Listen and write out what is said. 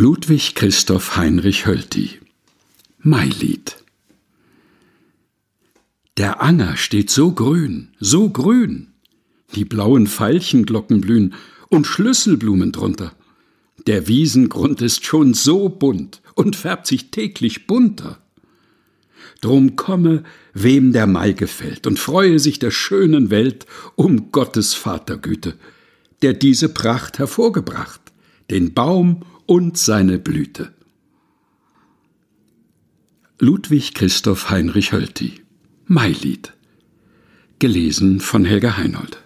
Ludwig Christoph Heinrich Hölty Mailied Der Anger steht so grün, so grün, die blauen Veilchenglocken blühen und Schlüsselblumen drunter. Der Wiesengrund ist schon so bunt und färbt sich täglich bunter. Drum komme, wem der Mai gefällt, und freue sich der schönen Welt um Gottes Vatergüte, der diese Pracht hervorgebracht, den Baum und seine Blüte. Ludwig Christoph Heinrich Hölty Mailied Gelesen von Helga Heinold